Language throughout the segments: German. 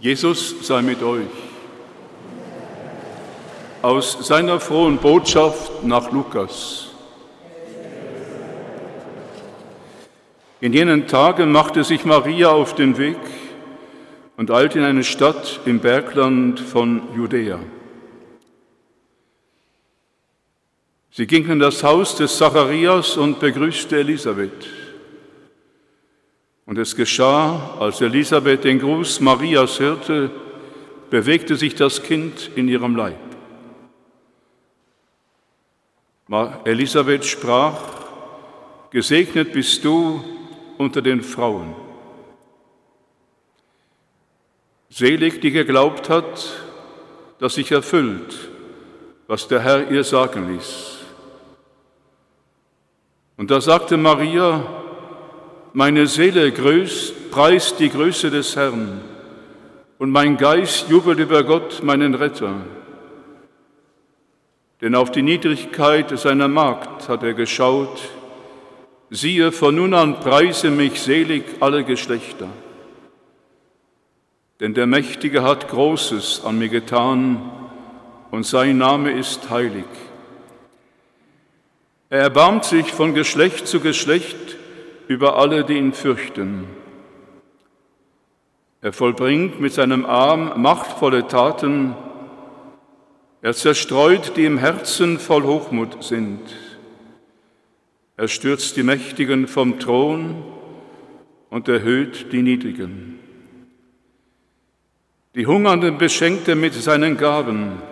Jesus sei mit euch. Aus seiner frohen Botschaft nach Lukas. In jenen Tagen machte sich Maria auf den Weg und eilte in eine Stadt im Bergland von Judäa. Sie ging in das Haus des Zacharias und begrüßte Elisabeth. Und es geschah, als Elisabeth den Gruß Marias hörte, bewegte sich das Kind in ihrem Leib. Elisabeth sprach, Gesegnet bist du unter den Frauen. Selig, die geglaubt hat, dass sich erfüllt, was der Herr ihr sagen ließ. Und da sagte Maria, meine Seele grüßt, preist die Größe des Herrn und mein Geist jubelt über Gott, meinen Retter. Denn auf die Niedrigkeit seiner Magd hat er geschaut. Siehe, von nun an preise mich selig alle Geschlechter. Denn der Mächtige hat Großes an mir getan und sein Name ist heilig. Er erbarmt sich von Geschlecht zu Geschlecht über alle, die ihn fürchten. Er vollbringt mit seinem Arm machtvolle Taten. Er zerstreut, die im Herzen voll Hochmut sind. Er stürzt die Mächtigen vom Thron und erhöht die Niedrigen. Die Hungernden beschenkt er mit seinen Gaben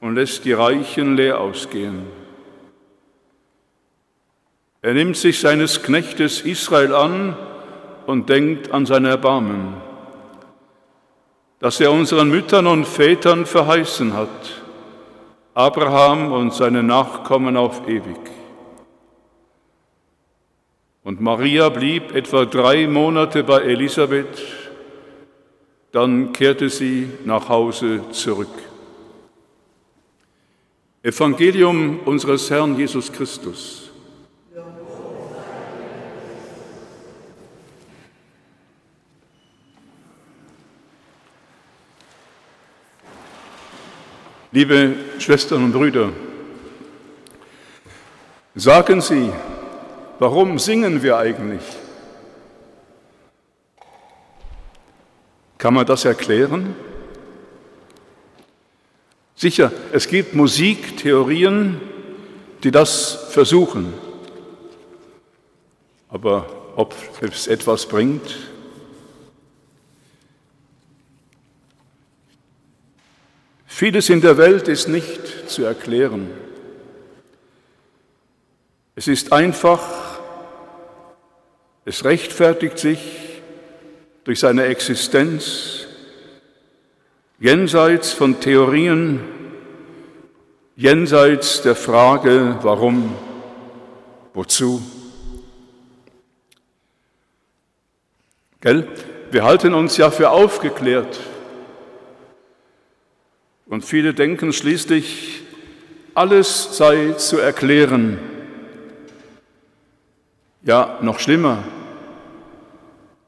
und lässt die Reichen leer ausgehen. Er nimmt sich seines Knechtes Israel an und denkt an sein Erbarmen, das er unseren Müttern und Vätern verheißen hat, Abraham und seine Nachkommen auf ewig. Und Maria blieb etwa drei Monate bei Elisabeth, dann kehrte sie nach Hause zurück. Evangelium unseres Herrn Jesus Christus. Liebe Schwestern und Brüder, sagen Sie, warum singen wir eigentlich? Kann man das erklären? Sicher, es gibt Musiktheorien, die das versuchen. Aber ob es etwas bringt, Vieles in der Welt ist nicht zu erklären. Es ist einfach, es rechtfertigt sich durch seine Existenz jenseits von Theorien, jenseits der Frage, warum, wozu. Gell? Wir halten uns ja für aufgeklärt und viele denken schließlich, alles sei zu erklären. Ja, noch schlimmer,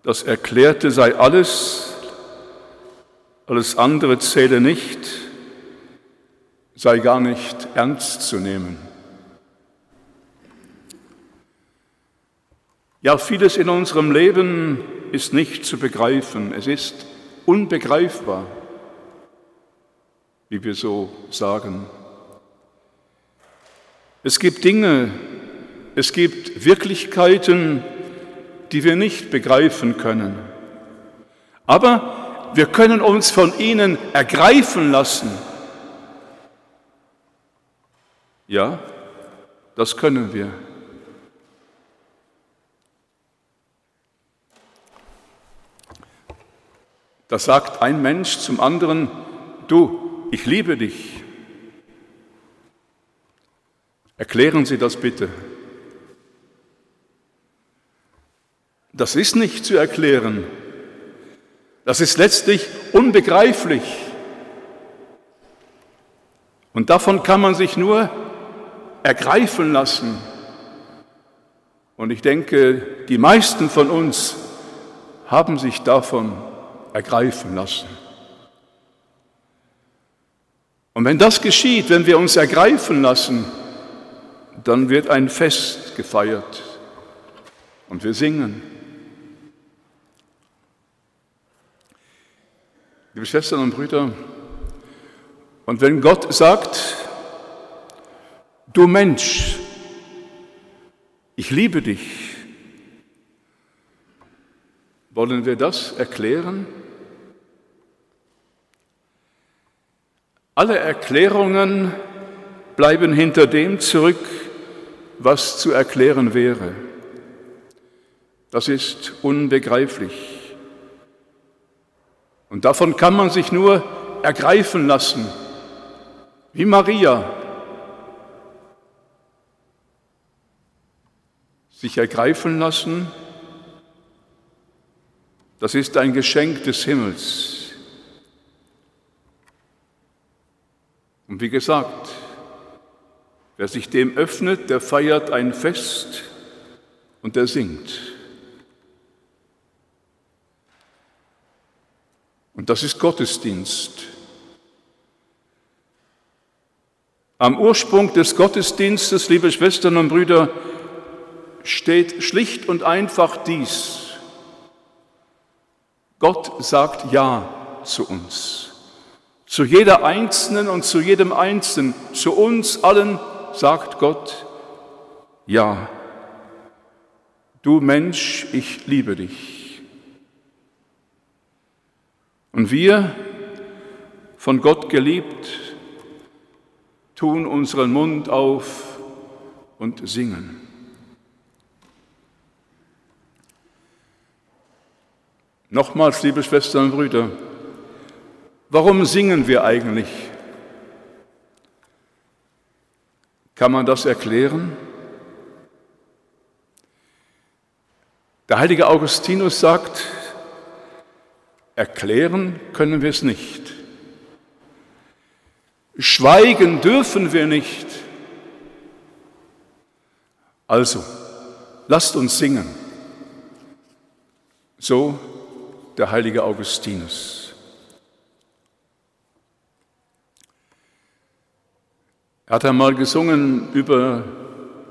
das Erklärte sei alles, alles andere zähle nicht, sei gar nicht ernst zu nehmen. Ja, vieles in unserem Leben ist nicht zu begreifen, es ist unbegreifbar wie wir so sagen. Es gibt Dinge, es gibt Wirklichkeiten, die wir nicht begreifen können. Aber wir können uns von ihnen ergreifen lassen. Ja, das können wir. Da sagt ein Mensch zum anderen, du, ich liebe dich. Erklären Sie das bitte. Das ist nicht zu erklären. Das ist letztlich unbegreiflich. Und davon kann man sich nur ergreifen lassen. Und ich denke, die meisten von uns haben sich davon ergreifen lassen. Und wenn das geschieht, wenn wir uns ergreifen lassen, dann wird ein Fest gefeiert und wir singen. Liebe Schwestern und Brüder, und wenn Gott sagt, du Mensch, ich liebe dich, wollen wir das erklären? Alle Erklärungen bleiben hinter dem zurück, was zu erklären wäre. Das ist unbegreiflich. Und davon kann man sich nur ergreifen lassen, wie Maria sich ergreifen lassen, das ist ein Geschenk des Himmels. Und wie gesagt, wer sich dem öffnet, der feiert ein Fest und der singt. Und das ist Gottesdienst. Am Ursprung des Gottesdienstes, liebe Schwestern und Brüder, steht schlicht und einfach dies. Gott sagt Ja zu uns, zu jeder Einzelnen und zu jedem Einzelnen, zu uns allen sagt Gott Ja. Du Mensch, ich liebe dich. Und wir, von Gott geliebt, tun unseren Mund auf und singen. Nochmals, liebe Schwestern und Brüder, warum singen wir eigentlich? Kann man das erklären? Der heilige Augustinus sagt, erklären können wir es nicht. Schweigen dürfen wir nicht. Also, lasst uns singen. So der heilige Augustinus. Er hat einmal gesungen, über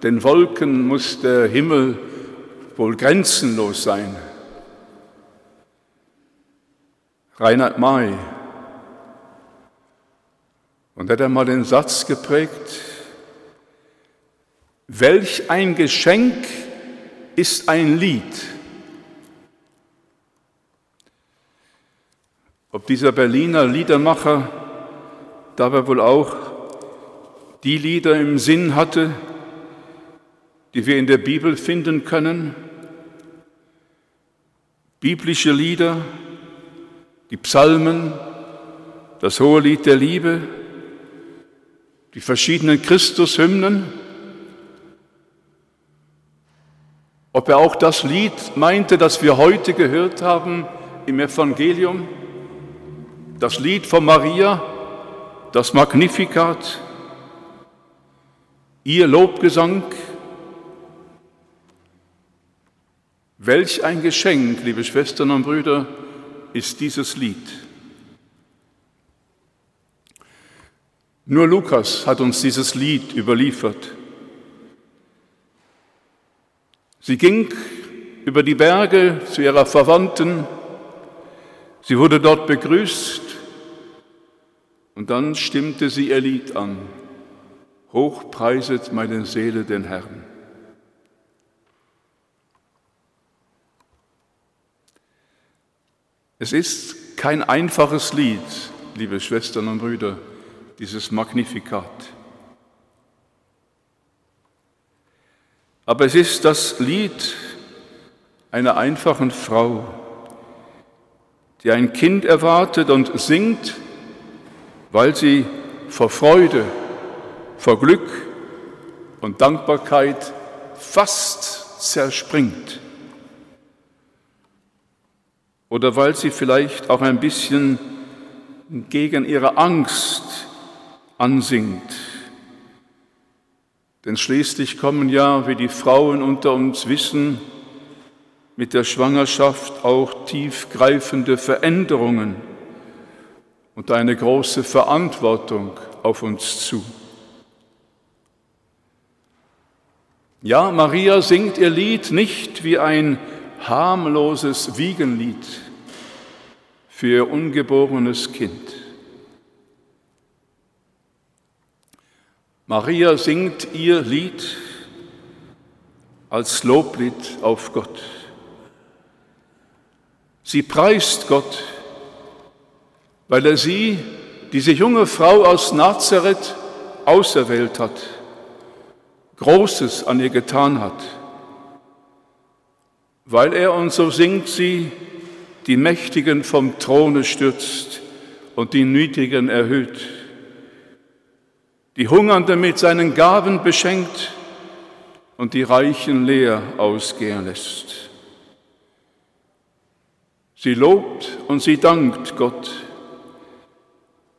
den Wolken muss der Himmel wohl grenzenlos sein. Reinhard May. Und er hat einmal den Satz geprägt, welch ein Geschenk ist ein Lied, Ob dieser Berliner Liedermacher dabei wohl auch die Lieder im Sinn hatte, die wir in der Bibel finden können, biblische Lieder, die Psalmen, das hohe Lied der Liebe, die verschiedenen Christushymnen, ob er auch das Lied meinte, das wir heute gehört haben im Evangelium, das Lied von Maria, das Magnificat, ihr Lobgesang. Welch ein Geschenk, liebe Schwestern und Brüder, ist dieses Lied. Nur Lukas hat uns dieses Lied überliefert. Sie ging über die Berge zu ihrer Verwandten. Sie wurde dort begrüßt und dann stimmte sie ihr Lied an. Hochpreiset meine Seele den Herrn. Es ist kein einfaches Lied, liebe Schwestern und Brüder, dieses Magnifikat. Aber es ist das Lied einer einfachen Frau, die ein Kind erwartet und singt weil sie vor Freude, vor Glück und Dankbarkeit fast zerspringt. Oder weil sie vielleicht auch ein bisschen gegen ihre Angst ansingt. Denn schließlich kommen ja, wie die Frauen unter uns wissen, mit der Schwangerschaft auch tiefgreifende Veränderungen und eine große Verantwortung auf uns zu. Ja, Maria singt ihr Lied nicht wie ein harmloses Wiegenlied für ihr ungeborenes Kind. Maria singt ihr Lied als Loblied auf Gott. Sie preist Gott, weil er sie, diese junge Frau aus Nazareth, auserwählt hat, Großes an ihr getan hat, weil er, und so singt sie, die Mächtigen vom Throne stürzt und die Niedrigen erhöht, die Hungernden mit seinen Gaben beschenkt und die Reichen leer ausgehen lässt. Sie lobt und sie dankt Gott,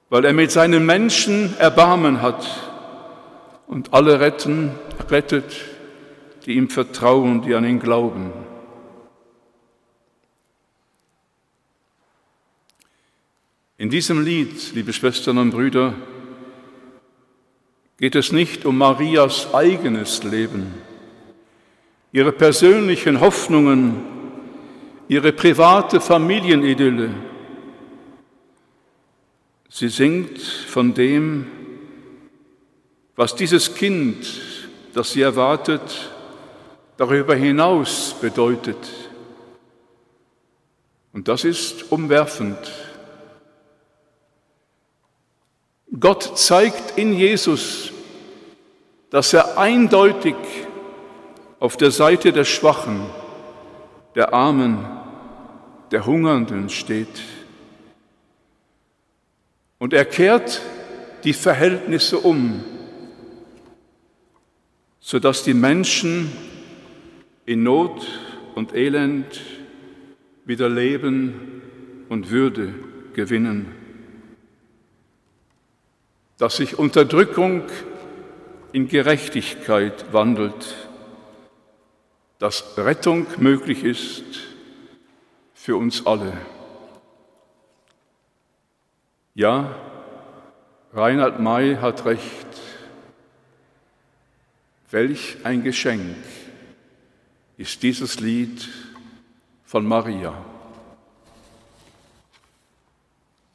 weil er mit seinen Menschen Erbarmen hat und alle retten, rettet, die ihm vertrauen, die an ihn glauben. In diesem Lied, liebe Schwestern und Brüder, geht es nicht um Marias eigenes Leben, ihre persönlichen Hoffnungen, ihre private Familienidylle. Sie singt von dem, was dieses Kind, das sie erwartet, darüber hinaus bedeutet. Und das ist umwerfend. Gott zeigt in Jesus, dass er eindeutig auf der Seite der Schwachen, der Armen, der Hungernden steht. Und er kehrt die Verhältnisse um, sodass die Menschen in Not und Elend wieder Leben und Würde gewinnen dass sich Unterdrückung in Gerechtigkeit wandelt, dass Rettung möglich ist für uns alle. Ja, Reinhard May hat recht. Welch ein Geschenk ist dieses Lied von Maria.